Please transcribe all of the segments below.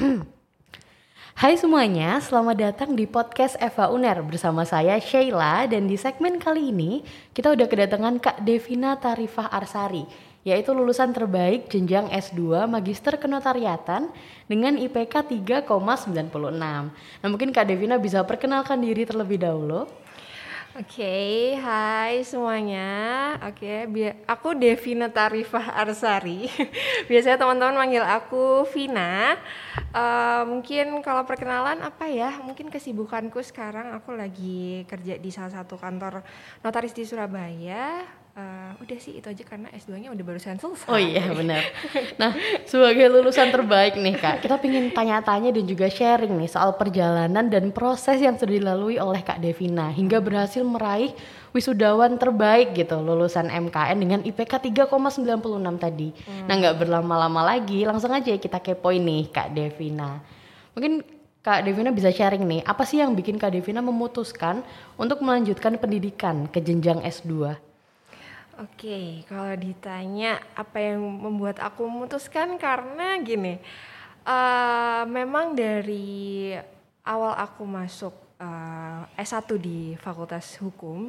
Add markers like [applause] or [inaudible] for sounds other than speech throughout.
[clears throat] Hai semuanya, selamat datang di podcast Eva Uner bersama saya Sheila dan di segmen kali ini kita udah kedatangan Kak Devina Tarifah Arsari yaitu lulusan terbaik jenjang S2 Magister Kenotariatan dengan IPK 3,96. Nah mungkin Kak Devina bisa perkenalkan diri terlebih dahulu. Oke, okay, hai semuanya. Oke, okay, aku Devina Tarifah Arsari. [laughs] Biasanya teman-teman manggil aku Vina. Uh, mungkin kalau perkenalan apa ya? Mungkin kesibukanku sekarang aku lagi kerja di salah satu kantor notaris di Surabaya uh, udah sih itu aja karena S2-nya udah barusan selesai. Oh iya benar. Nah sebagai lulusan terbaik nih kak, kita pingin tanya-tanya dan juga sharing nih soal perjalanan dan proses yang sudah dilalui oleh kak Devina hingga berhasil meraih wisudawan terbaik gitu lulusan MKN dengan IPK 3,96 tadi. Hmm. Nah nggak berlama-lama lagi, langsung aja kita kepoin nih kak Devina. Mungkin Kak Devina bisa sharing nih, apa sih yang bikin Kak Devina memutuskan untuk melanjutkan pendidikan ke jenjang S2? Oke, kalau ditanya apa yang membuat aku memutuskan karena gini, uh, memang dari awal aku masuk uh, S1 di Fakultas Hukum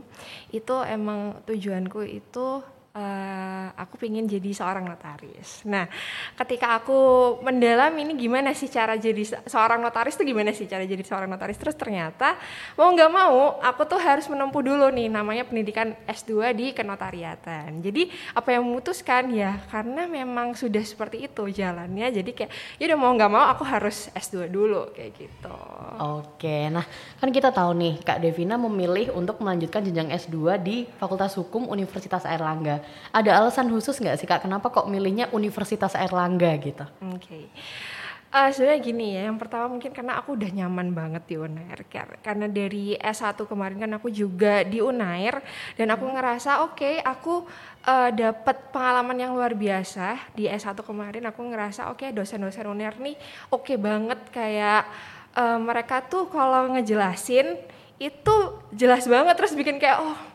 itu emang tujuanku itu uh, aku pengen jadi seorang notaris. Nah, ketika aku mendalam ini gimana sih cara jadi seorang notaris itu gimana sih cara jadi seorang notaris? Terus ternyata mau nggak mau aku tuh harus menempuh dulu nih namanya pendidikan S2 di kenotariatan. Jadi apa yang memutuskan ya karena memang sudah seperti itu jalannya. Jadi kayak ya udah mau nggak mau aku harus S2 dulu kayak gitu. Oke, nah kan kita tahu nih Kak Devina memilih untuk melanjutkan jenjang S2 di Fakultas Hukum Universitas Airlangga ada alasan khusus nggak sih kak kenapa kok milihnya Universitas Erlangga gitu? Oke. Okay. Uh, sebenarnya gini ya, yang pertama mungkin karena aku udah nyaman banget di Unair karena dari S1 kemarin kan aku juga di Unair dan aku ngerasa oke okay, aku uh, dapat pengalaman yang luar biasa di S1 kemarin aku ngerasa oke okay, dosen-dosen Unair nih oke okay banget kayak uh, mereka tuh kalau ngejelasin itu jelas banget terus bikin kayak oh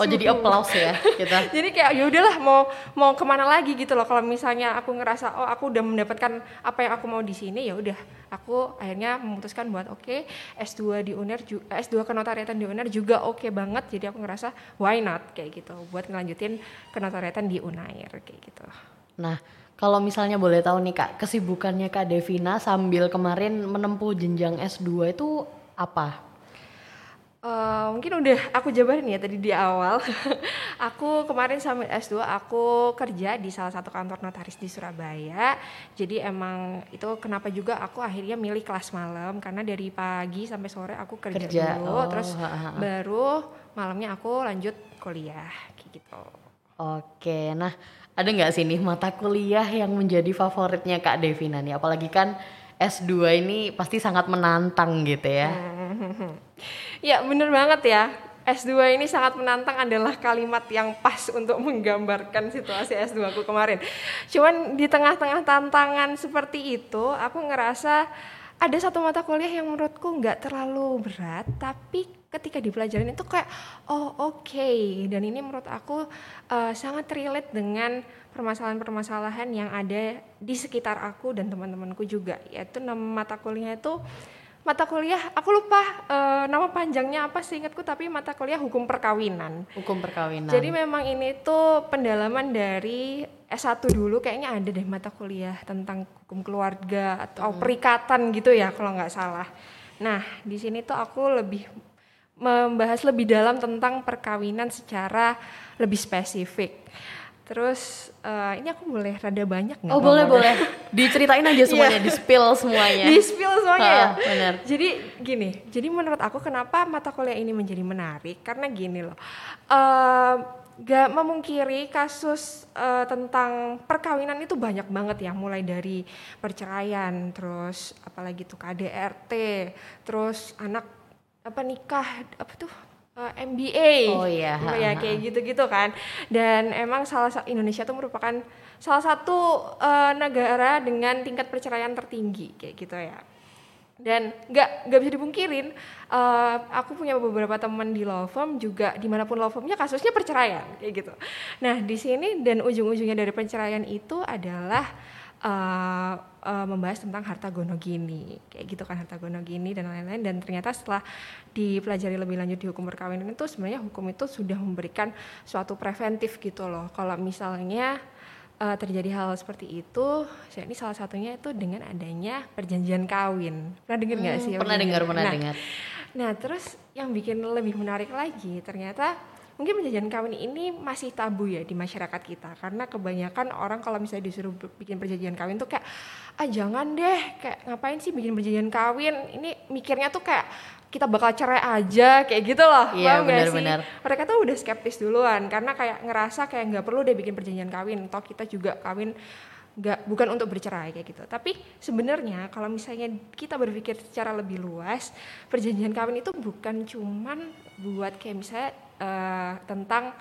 Oh jadi applause ya kita. [laughs] jadi kayak ya udahlah mau mau ke mana lagi gitu loh kalau misalnya aku ngerasa oh aku udah mendapatkan apa yang aku mau di sini ya udah aku akhirnya memutuskan buat oke okay, S2 di UNER S2 kenotariatan di UNER juga oke okay banget jadi aku ngerasa why not kayak gitu buat ngelanjutin kenotariatan di UNAIR kayak gitu. Nah, kalau misalnya boleh tahu nih Kak, kesibukannya Kak Devina sambil kemarin menempuh jenjang S2 itu apa? Uh, mungkin udah aku jabarin ya tadi di awal. [laughs] aku kemarin sambil S2 aku kerja di salah satu kantor notaris di Surabaya. Jadi emang itu kenapa juga aku akhirnya milih kelas malam karena dari pagi sampai sore aku kerja, kerja. dulu oh, terus ha, ha. baru malamnya aku lanjut kuliah kayak gitu. Oke, nah ada nggak sih nih mata kuliah yang menjadi favoritnya Kak Devina nih? Apalagi kan S2 ini pasti sangat menantang gitu ya. [laughs] Ya bener banget ya. S2 ini sangat menantang adalah kalimat yang pas untuk menggambarkan situasi S2 aku kemarin. Cuman di tengah-tengah tantangan seperti itu, aku ngerasa ada satu mata kuliah yang menurutku nggak terlalu berat, tapi ketika dipelajarin itu kayak oh oke okay. dan ini menurut aku uh, sangat relate dengan permasalahan-permasalahan yang ada di sekitar aku dan teman-temanku juga yaitu nama mata kuliah itu mata kuliah aku lupa uh, nama panjangnya apa sih ingatku tapi mata kuliah hukum perkawinan. Hukum perkawinan. Jadi memang ini tuh pendalaman dari S1 dulu kayaknya ada deh mata kuliah tentang hukum keluarga atau hmm. perikatan gitu ya kalau nggak salah. Nah, di sini tuh aku lebih membahas lebih dalam tentang perkawinan secara lebih spesifik. Terus uh, ini aku boleh rada banyak nggak? Oh boleh boleh. Diceritain aja semuanya, yeah. di spill semuanya. [laughs] di spill semuanya ya. Benar. Jadi gini, jadi menurut aku kenapa mata kuliah ini menjadi menarik? Karena gini loh, uh, gak memungkiri kasus uh, tentang perkawinan itu banyak banget ya, mulai dari perceraian, terus apalagi tuh KDRT, terus anak apa nikah apa tuh uh, eh, MBA. Oh iya. Ya kayak gitu-gitu kan. Dan emang salah satu Indonesia tuh merupakan salah satu uh, negara dengan tingkat perceraian tertinggi kayak gitu ya. Dan nggak nggak bisa dipungkirin, uh, aku punya beberapa teman di law firm juga di mana pun law firmnya kasusnya perceraian kayak gitu. Nah di sini dan ujung-ujungnya dari perceraian itu adalah uh, uh, membahas tentang harta gono gini kayak gitu kan harta gono gini dan lain-lain. Dan ternyata setelah dipelajari lebih lanjut di hukum perkawinan itu sebenarnya hukum itu sudah memberikan suatu preventif gitu loh. Kalau misalnya uh, terjadi hal seperti itu ini salah satunya itu dengan adanya perjanjian kawin. Pernah dengar nggak hmm, sih pernah dengar pernah nah, dengar. nah terus yang bikin lebih menarik lagi ternyata mungkin perjanjian kawin ini masih tabu ya di masyarakat kita karena kebanyakan orang kalau misalnya disuruh bikin perjanjian kawin tuh kayak ah jangan deh kayak ngapain sih bikin perjanjian kawin? Ini mikirnya tuh kayak kita bakal cerai aja kayak gitu loh. Iya, benar, benar. mereka tuh udah skeptis duluan karena kayak ngerasa kayak nggak perlu deh bikin perjanjian kawin atau kita juga kawin nggak bukan untuk bercerai kayak gitu. Tapi sebenarnya kalau misalnya kita berpikir secara lebih luas perjanjian kawin itu bukan cuman buat kayak misalnya uh, tentang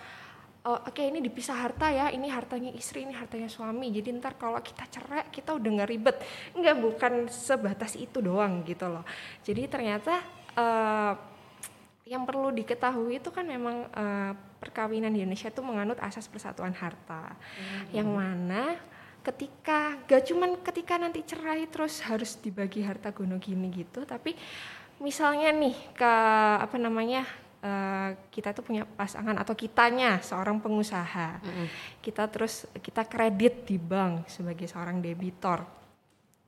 oh, oke okay, ini dipisah harta ya ini hartanya istri ini hartanya suami. Jadi ntar kalau kita cerai kita udah nggak ribet. Nggak bukan sebatas itu doang gitu loh. Jadi ternyata uh, yang perlu diketahui itu kan memang uh, perkawinan di Indonesia itu menganut asas persatuan harta. Hmm. yang mana ketika gak cuman ketika nanti cerai terus harus dibagi harta gono gini gitu tapi misalnya nih ke apa namanya uh, kita tuh punya pasangan atau kitanya seorang pengusaha, mm -hmm. kita terus kita kredit di bank sebagai seorang debitor,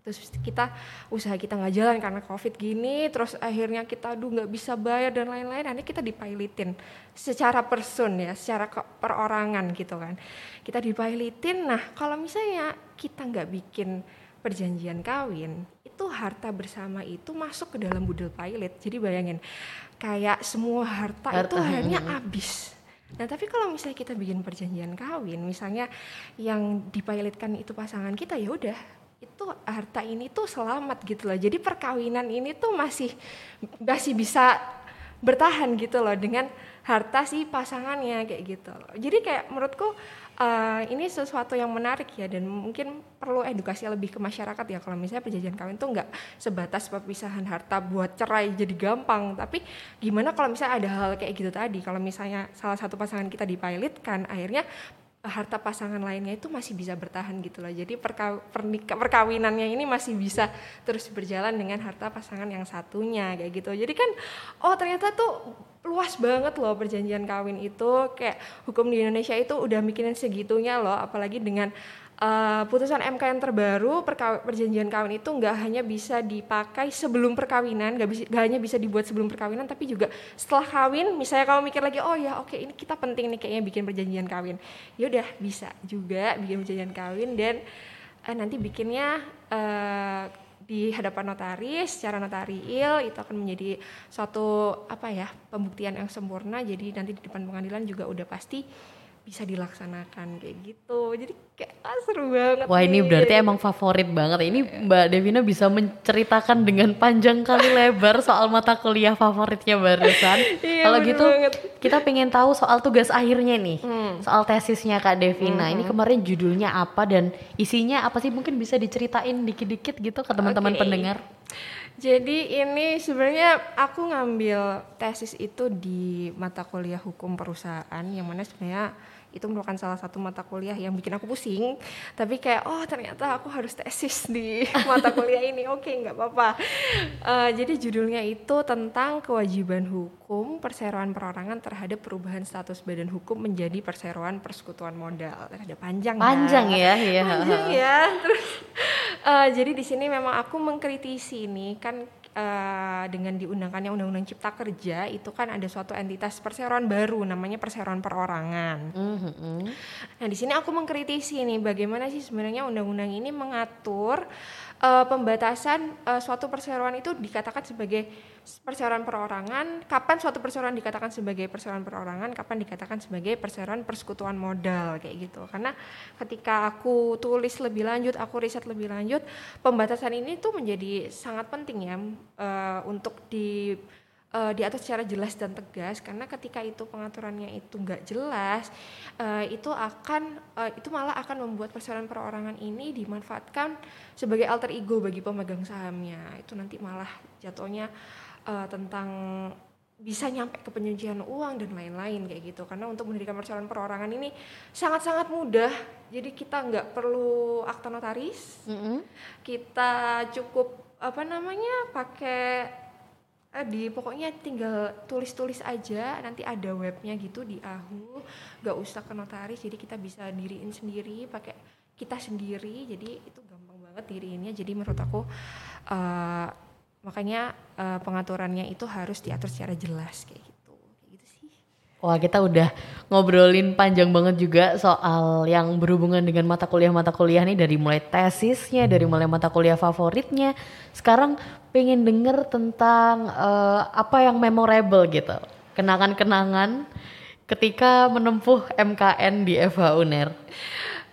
terus kita usaha kita nggak jalan karena covid gini, terus akhirnya kita aduh nggak bisa bayar dan lain-lain, akhirnya kita dipailitin secara person ya, secara perorangan gitu kan, kita dipailitin. Nah kalau misalnya kita nggak bikin perjanjian kawin, itu harta bersama itu masuk ke dalam budel pilot. Jadi bayangin, kayak semua harta, harta itu akhirnya habis. Nah tapi kalau misalnya kita bikin perjanjian kawin, misalnya yang dipilotkan itu pasangan kita, ya udah itu harta ini tuh selamat gitu loh. Jadi perkawinan ini tuh masih masih bisa bertahan gitu loh dengan harta si pasangannya kayak gitu. Jadi kayak menurutku uh, ini sesuatu yang menarik ya dan mungkin perlu edukasi lebih ke masyarakat ya kalau misalnya perjanjian kawin tuh nggak sebatas perpisahan harta buat cerai jadi gampang tapi gimana kalau misalnya ada hal kayak gitu tadi kalau misalnya salah satu pasangan kita dipilotkan akhirnya harta pasangan lainnya itu masih bisa bertahan gitu loh. Jadi perka, pernika, perkawinannya ini masih bisa terus berjalan dengan harta pasangan yang satunya kayak gitu. Jadi kan oh ternyata tuh luas banget loh perjanjian kawin itu kayak hukum di Indonesia itu udah mikirin segitunya loh apalagi dengan uh, putusan MK yang terbaru perjanjian kawin itu nggak hanya bisa dipakai sebelum perkawinan nggak bisa gak hanya bisa dibuat sebelum perkawinan tapi juga setelah kawin misalnya kamu mikir lagi oh ya oke ini kita penting nih kayaknya bikin perjanjian kawin. Ya udah bisa juga bikin perjanjian kawin dan uh, nanti bikinnya uh, di hadapan notaris secara notariil itu akan menjadi suatu apa ya pembuktian yang sempurna. Jadi nanti di depan pengadilan juga udah pasti bisa dilaksanakan kayak gitu jadi kayak ah, seru banget wah nih. ini berarti emang favorit banget ini Mbak Devina bisa menceritakan dengan panjang kali lebar soal mata kuliah favoritnya barusan [laughs] iya, kalau gitu banget. kita pengen tahu soal tugas akhirnya nih hmm. soal tesisnya Kak Devina hmm. ini kemarin judulnya apa dan isinya apa sih mungkin bisa diceritain dikit-dikit gitu ke teman-teman okay. pendengar jadi ini sebenarnya aku ngambil tesis itu di mata kuliah hukum perusahaan yang mana sebenarnya itu merupakan salah satu mata kuliah yang bikin aku pusing. Tapi kayak oh ternyata aku harus tesis di [laughs] mata kuliah ini. Oke okay, nggak apa-apa. Uh, jadi judulnya itu tentang kewajiban hukum perseroan perorangan terhadap perubahan status badan hukum menjadi perseroan persekutuan modal. Ada panjang panjang ya, ya panjang ya. Terus uh, jadi di sini memang aku mengkritisi ini kan uh, dengan diundangkannya Undang-Undang Cipta Kerja itu kan ada suatu entitas perseroan baru namanya perseroan perorangan. Mm-hmm. Nah di sini aku mengkritisi nih bagaimana sih sebenarnya undang-undang ini mengatur uh, pembatasan uh, suatu perseroan itu dikatakan sebagai perseroan perorangan, kapan suatu perseroan dikatakan sebagai perseroan perorangan, kapan dikatakan sebagai perseroan persekutuan modal? Kayak gitu. Karena ketika aku tulis lebih lanjut, aku riset lebih lanjut, pembatasan ini tuh menjadi sangat penting ya uh, untuk di uh, diatur secara jelas dan tegas. Karena ketika itu pengaturannya itu nggak jelas uh, itu akan uh, itu malah akan membuat persoalan perorangan ini dimanfaatkan sebagai alter ego bagi pemegang sahamnya. Itu nanti malah jatuhnya uh, tentang bisa nyampe ke pencucian uang dan lain-lain kayak gitu. Karena untuk mendirikan persoalan perorangan ini sangat-sangat mudah. Jadi kita nggak perlu akta notaris. Mm-mm. kita cukup apa namanya pakai eh, di pokoknya tinggal tulis-tulis aja. Nanti ada webnya gitu di Ahu. Nggak usah ke notaris jadi kita bisa diriin sendiri pakai kita sendiri. Jadi itu gampang banget diriinnya jadi menurut aku eh, makanya eh, pengaturannya itu harus diatur secara jelas kayak gitu kayak gitu sih Wah kita udah ngobrolin panjang banget juga soal yang berhubungan dengan mata kuliah-mata kuliah nih dari mulai tesisnya, dari mulai mata kuliah favoritnya. Sekarang pengen denger tentang eh, apa yang memorable gitu, kenangan-kenangan ketika menempuh MKN di FH UNER.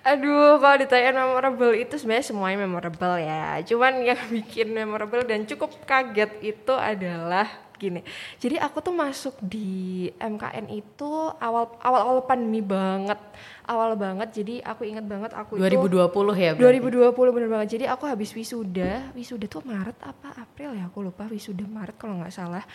Aduh, kalau ditanya memorable itu sebenarnya semuanya memorable ya. Cuman yang [laughs] bikin memorable dan cukup kaget itu adalah gini. Jadi aku tuh masuk di MKN itu awal awal awal pandemi banget, awal banget. Jadi aku inget banget aku itu 2020 ya berarti? 2020 bener banget. Jadi aku habis wisuda, wisuda tuh Maret apa April ya? Aku lupa wisuda Maret kalau nggak salah.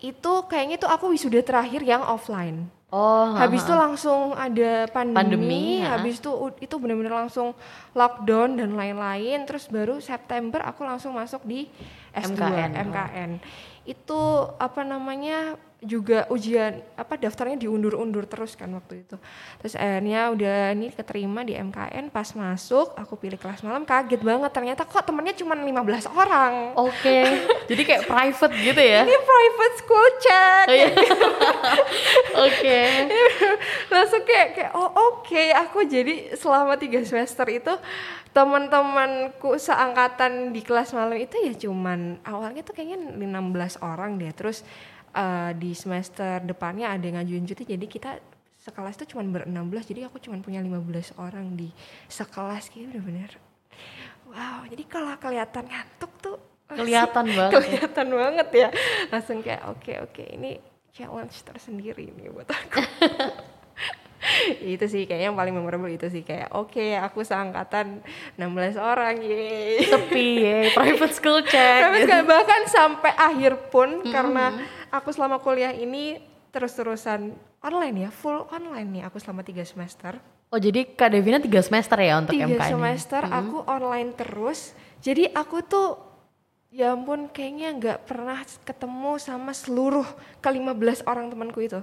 Itu kayaknya tuh aku wisuda terakhir yang offline. Oh, Habis ha, itu langsung ada pandemi, Pandemi, ha. habis itu itu bener-bener langsung lockdown dan lain-lain. Terus baru September aku langsung masuk di S2 MKN. MKN. Itu apa namanya juga ujian apa daftarnya diundur-undur terus kan waktu itu. Terus akhirnya udah ini keterima di MKN pas masuk aku pilih kelas malam kaget banget ternyata kok temennya cuma 15 orang. Oke, [laughs] jadi kayak private gitu ya? Ini private school chat. Oh, iya. [laughs] Oke. [laughs] langsung kayak kayak oh oke aku jadi selama tiga semester itu teman-temanku seangkatan di kelas malam itu ya cuman awalnya tuh kayaknya 16 orang deh terus eh, di semester depannya ada yang ngajuin cuti jadi kita sekelas tuh cuman ber-16 jadi aku cuman punya 15 orang di sekelas kayak bener-bener wow jadi kalau kelihatan ngantuk tuh [laughs] Kelihatan banget ya. kelihatan banget ya. Langsung kayak oke oke ini challenge tersendiri nih buat aku [laughs] [laughs] itu sih kayaknya yang paling memorable itu sih kayak oke aku seangkatan 16 orang yeay Sepi ya, [laughs] private school chat. Tapi gitu. kayak bahkan sampai akhir pun karena aku selama kuliah ini terus-terusan online ya full online nih aku selama tiga semester Oh jadi Kak Devina tiga semester ya untuk tiga MKN? ini? semester aku online terus jadi aku tuh ya ampun kayaknya nggak pernah ketemu sama seluruh ke 15 orang temanku itu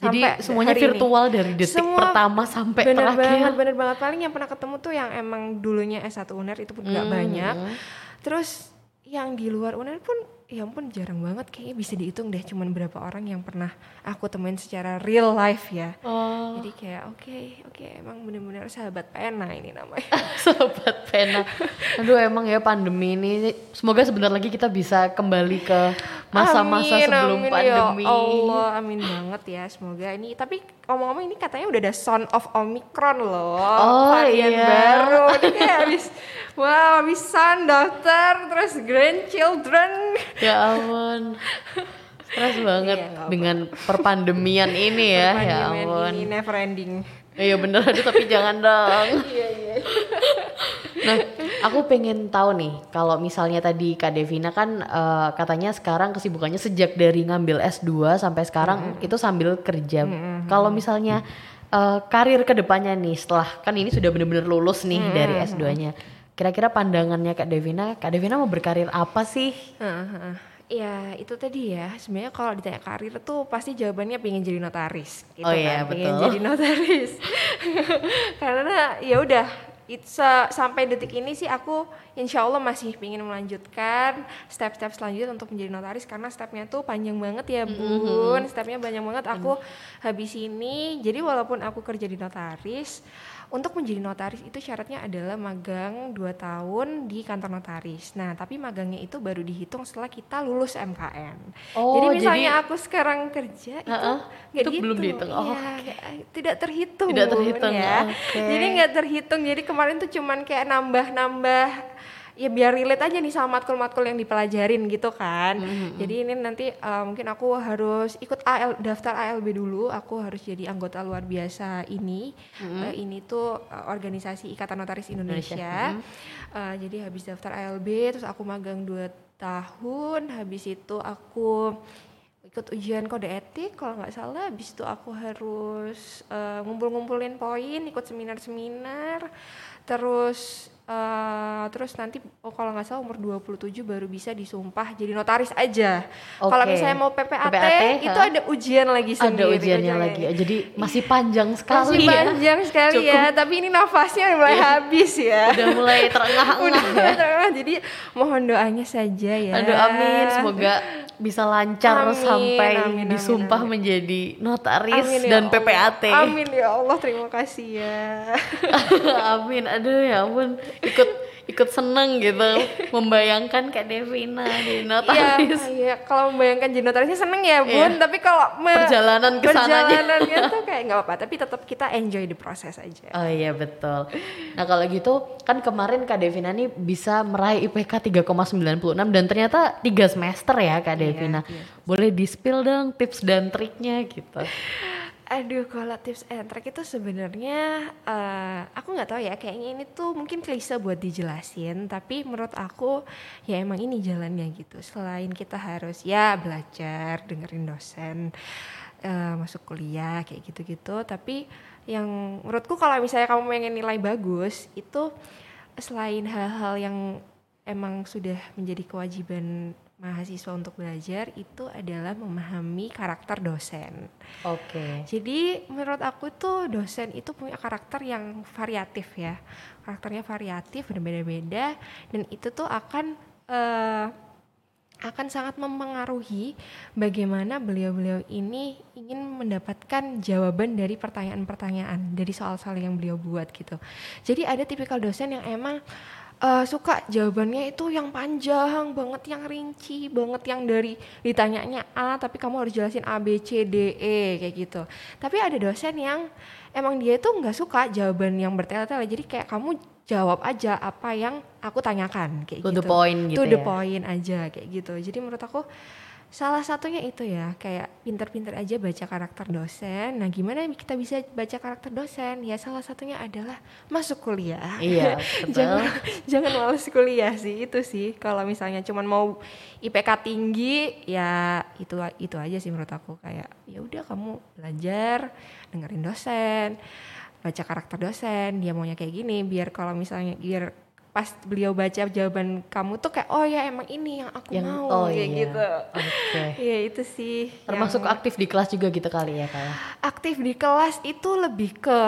Jadi Sampai semuanya hari ini. virtual dari detik Semua pertama sampai bener terakhir. banget bener banget paling yang pernah ketemu tuh yang emang dulunya S1 UNER itu pun nggak Hmm. banyak terus yang di luar UNER pun ya ampun jarang banget kayaknya bisa dihitung deh cuman berapa orang yang pernah aku temuin secara real life ya Oh, jadi kayak oke oke emang bener-bener sahabat pena ini namanya [laughs] sobat pena. Aduh emang ya pandemi ini semoga sebentar lagi kita bisa kembali ke masa-masa sebelum amin, pandemi. Ya Allah, amin banget ya semoga ini. Tapi ngomong-ngomong ini katanya udah ada Son of Omicron loh. Oh, varian iya. baru. Ini kayak [laughs] habis wow, son, dokter, terus grandchildren. Ya ampun. Stres banget Iya, dengan perpandemian ini ya, ya ampun. Ini never ending. Iya bener aduh tapi jangan dong. [laughs] Iya, iya. Nah, aku pengen tahu nih, kalau misalnya tadi Kak Devina kan eh, katanya sekarang kesibukannya sejak dari ngambil S2 sampai sekarang itu sambil kerja. Kalau misalnya eh, karir ke depannya nih, setelah kan ini sudah benar-benar lulus nih dari S2-nya. Kira-kira pandangannya Kak Devina, Kak Devina mau berkarir apa sih? Heeh. Ya itu tadi ya. Sebenarnya kalau ditanya karir tuh pasti jawabannya pengen jadi notaris gitu Oh iya, kan. Pengen betul. jadi notaris. [laughs] Karena ya udah it- sa- sampai detik ini sih aku insya Allah masih pengen melanjutkan step-step selanjutnya untuk menjadi notaris karena stepnya tuh panjang banget ya bun. Stepnya banyak banget. Aku habis ini jadi walaupun aku kerja di notaris untuk menjadi notaris itu syaratnya adalah magang 2 tahun di kantor notaris. Nah, tapi magangnya itu baru dihitung setelah kita lulus MKN. Oh, jadi misalnya jadi- aku sekarang kerja itu Heeh, nggak itu belum dihitung. Oh, Iya, kayak tidak terhitung. Tidak terhitung, ya. oke. Jadi nggak terhitung. Jadi kemarin tuh cuman kayak nambah-nambah ya biar relate aja nih sama matkul-matkul yang dipelajarin gitu kan. Mm-hmm. Jadi ini nanti uh, mungkin aku harus ikut AL daftar ALB dulu. Aku harus jadi anggota luar biasa ini. Uh, ini tuh uh, organisasi Ikatan Notaris Indonesia. Uh, jadi habis daftar ALB terus aku magang 2 tahun. Habis itu aku ikut ujian kode etik kalau nggak salah habis itu aku harus uh, ngumpul-ngumpulin poin ikut seminar-seminar terus Uh, terus nanti oh kalau nggak salah umur 27 baru bisa disumpah jadi notaris aja. Okay. Kalau misalnya mau PPAT, PPAT itu ha? ada ujian lagi sendiri. Ada ujiannya lagi. Jadi masih panjang sekali masih [laughs] ya. panjang sekali ya. Tapi ini nafasnya mulai yeah. habis ya. Udah mulai terengah-engah ya. Jadi mohon doanya saja ya. Aduh amin. Semoga bisa lancar amin, sampai amin, disumpah amin. menjadi notaris amin, ya dan Allah. PPAT. Amin ya Allah, terima kasih ya. [laughs] amin. Aduh ya ampun, ikut ikut seneng gitu [laughs] membayangkan kayak Devina di notaris. Iya, iya. kalau membayangkan jadi notarisnya seneng ya bun, iya. tapi kalau perjalanan ke perjalanannya [laughs] tuh kayak nggak apa-apa, tapi tetap kita enjoy di proses aja. Oh iya betul. Nah kalau gitu kan kemarin Kak Devina nih bisa meraih IPK 3,96 dan ternyata tiga semester ya Kak iya, Devina. Iya, iya. Boleh di spill dong tips dan triknya gitu. [laughs] Aduh, kalau tips and trick itu sebenarnya uh, aku nggak tahu ya. Kayaknya ini tuh mungkin klise buat dijelasin, tapi menurut aku ya emang ini jalannya gitu. Selain kita harus ya belajar, dengerin dosen, uh, masuk kuliah kayak gitu-gitu, tapi yang menurutku kalau misalnya kamu pengen nilai bagus itu selain hal-hal yang emang sudah menjadi kewajiban mahasiswa untuk belajar itu adalah memahami karakter dosen. Oke. Okay. Jadi menurut aku tuh dosen itu punya karakter yang variatif ya. Karakternya variatif, berbeda-beda dan itu tuh akan uh, akan sangat mempengaruhi bagaimana beliau-beliau ini ingin mendapatkan jawaban dari pertanyaan-pertanyaan dari soal-soal yang beliau buat gitu. Jadi ada tipikal dosen yang emang uh, suka jawabannya itu yang panjang banget, yang rinci banget, yang dari ditanyanya A tapi kamu harus jelasin A B C D E kayak gitu. Tapi ada dosen yang emang dia itu nggak suka jawaban yang bertele-tele, jadi kayak kamu jawab aja apa yang aku tanyakan kayak to gitu. To the point gitu. To the ya? point aja kayak gitu. Jadi menurut aku Salah satunya itu ya, kayak pinter-pinter aja baca karakter dosen. Nah, gimana kita bisa baca karakter dosen? Ya salah satunya adalah masuk kuliah. Iya, [laughs] betul. jangan jangan males kuliah sih, itu sih. Kalau misalnya cuman mau IPK tinggi, ya itu itu aja sih menurut aku kayak ya udah kamu belajar, dengerin dosen, baca karakter dosen, dia maunya kayak gini biar kalau misalnya biar pas beliau baca jawaban kamu tuh kayak oh ya emang ini yang aku yang, mau oh kayak iya. gitu. Oke. Okay. [laughs] ya itu sih. Termasuk yang, aktif di kelas juga gitu kali ya kayak. Aktif di kelas itu lebih ke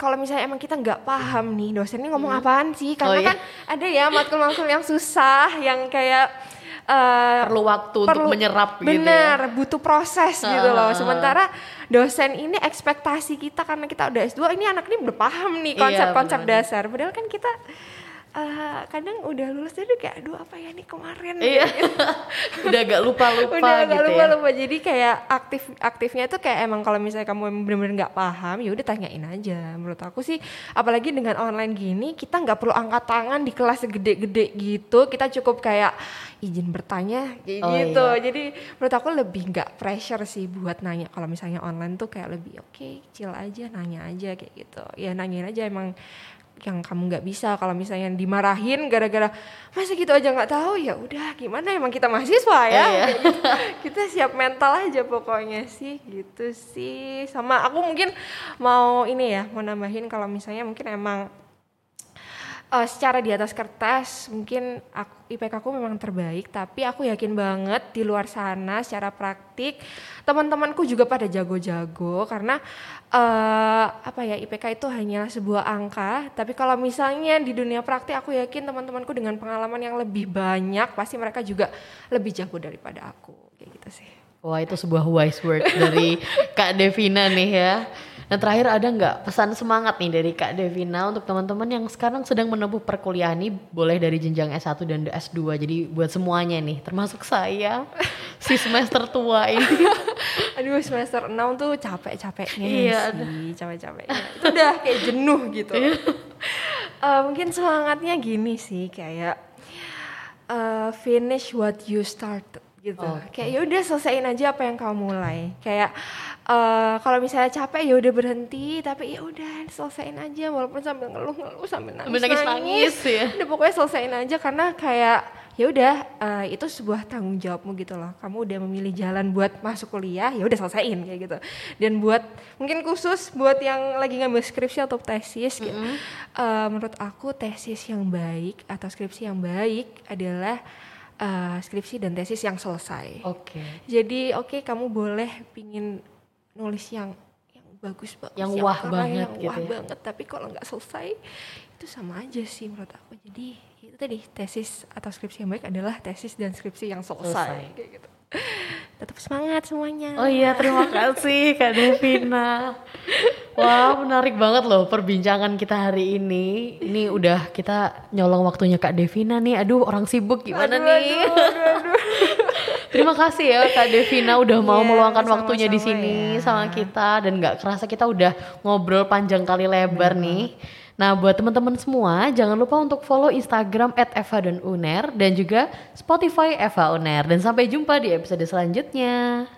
kalau misalnya emang kita nggak paham nih dosen ini ngomong hmm. apaan sih karena oh, iya? kan ada ya matkul-matkul yang susah yang kayak uh, perlu waktu perlu, untuk menyerap bener, gitu ya. butuh proses uh, gitu loh. Sementara dosen ini ekspektasi kita karena kita udah S2 ini anak ini udah paham nih iya, konsep-konsep iya, dasar. Padahal kan kita uh, kadang udah lulus jadi kayak aduh apa ya nih kemarin? Iya. [laughs] Udah agak lupa lupa udah agak gitu lupa ya. lupa jadi kayak aktif aktifnya itu kayak emang kalau misalnya kamu benar-benar nggak paham ya udah tanyain aja. Menurut aku sih apalagi dengan online gini kita nggak perlu angkat tangan di kelas gede-gede gitu. Kita cukup kayak izin bertanya kayak oh, gitu. iya. jadi menurut aku lebih nggak pressure sih buat nanya. Kalau misalnya online tuh kayak lebih oke okay, chill aja nanya aja kayak gitu. Ya nanyain aja emang yang kamu nggak bisa kalau misalnya dimarahin gara-gara masa gitu aja nggak tahu ya udah gimana emang kita mahasiswa ya iya. gitu. [laughs] kita siap mental aja pokoknya sih gitu sih sama aku mungkin mau ini ya mau nambahin kalau misalnya mungkin emang uh, secara di atas kertas mungkin aku, IPK aku memang terbaik tapi aku yakin banget di luar sana secara praktik teman-temanku juga pada jago-jago karena uh, apa ya IPK itu hanya sebuah angka tapi kalau misalnya di dunia praktik aku yakin teman-temanku dengan pengalaman yang lebih banyak pasti mereka juga lebih jago daripada aku kayak gitu sih. Wah itu sebuah wise word dari [laughs] Kak Devina nih ya. Terakhir ada nggak pesan semangat nih dari Kak Devina untuk teman-teman yang sekarang sedang menempuh perkuliahan nih boleh dari jenjang S1 dan S2 jadi buat semuanya nih termasuk saya [laughs] si semester tua ini. [laughs] Aduh semester 6 tuh capek-capeknya iya, sih capek-capeknya itu udah kayak jenuh gitu. uh, [laughs] mungkin semangatnya gini sih kayak uh, finish what you started gitu. Okay. Kayak ya udah selesaiin aja apa yang kamu mulai. Kayak uh, kalau misalnya capek ya udah berhenti, tapi ya udah selesaiin aja walaupun sambil ngeluh-ngeluh sambil nangis, nangis, nangis ya. Udah pokoknya selesaiin aja karena kayak ya udah uh, itu sebuah tanggung jawabmu gitu loh kamu udah memilih jalan buat masuk kuliah ya udah selesaiin kayak gitu dan buat mungkin khusus buat yang lagi ngambil skripsi atau tesis gitu mm -hmm. uh, menurut aku tesis yang baik atau skripsi yang baik adalah uh, skripsi dan tesis yang selesai. Oke. Okay. jadi oke okay, kamu boleh pingin nulis yang yang bagus banget yang, yang wah banget yang gitu wah ya. banget. Tapi kalau nggak selesai itu sama aja sih menurut aku. Jadi itu tadi tesis atau skripsi yang baik adalah tesis dan skripsi yang selesai, selesai. kayak gitu. Tetap semangat semuanya. Oh iya terima kasih kak Devina [laughs] Wah menarik banget loh perbincangan kita hari ini Ini udah kita nyolong waktunya Kak Devina nih Aduh orang sibuk gimana aduh, nih aduh, aduh, aduh. [laughs] Terima kasih ya Kak Devina udah mau yeah, meluangkan sama waktunya di sini ya. sama kita Dan gak kerasa kita udah ngobrol panjang kali lebar Bener nih Nah, buat teman-teman semua, jangan lupa untuk follow Instagram @eva dan Uner dan juga Spotify Eva Uner. Dan sampai jumpa di episode selanjutnya.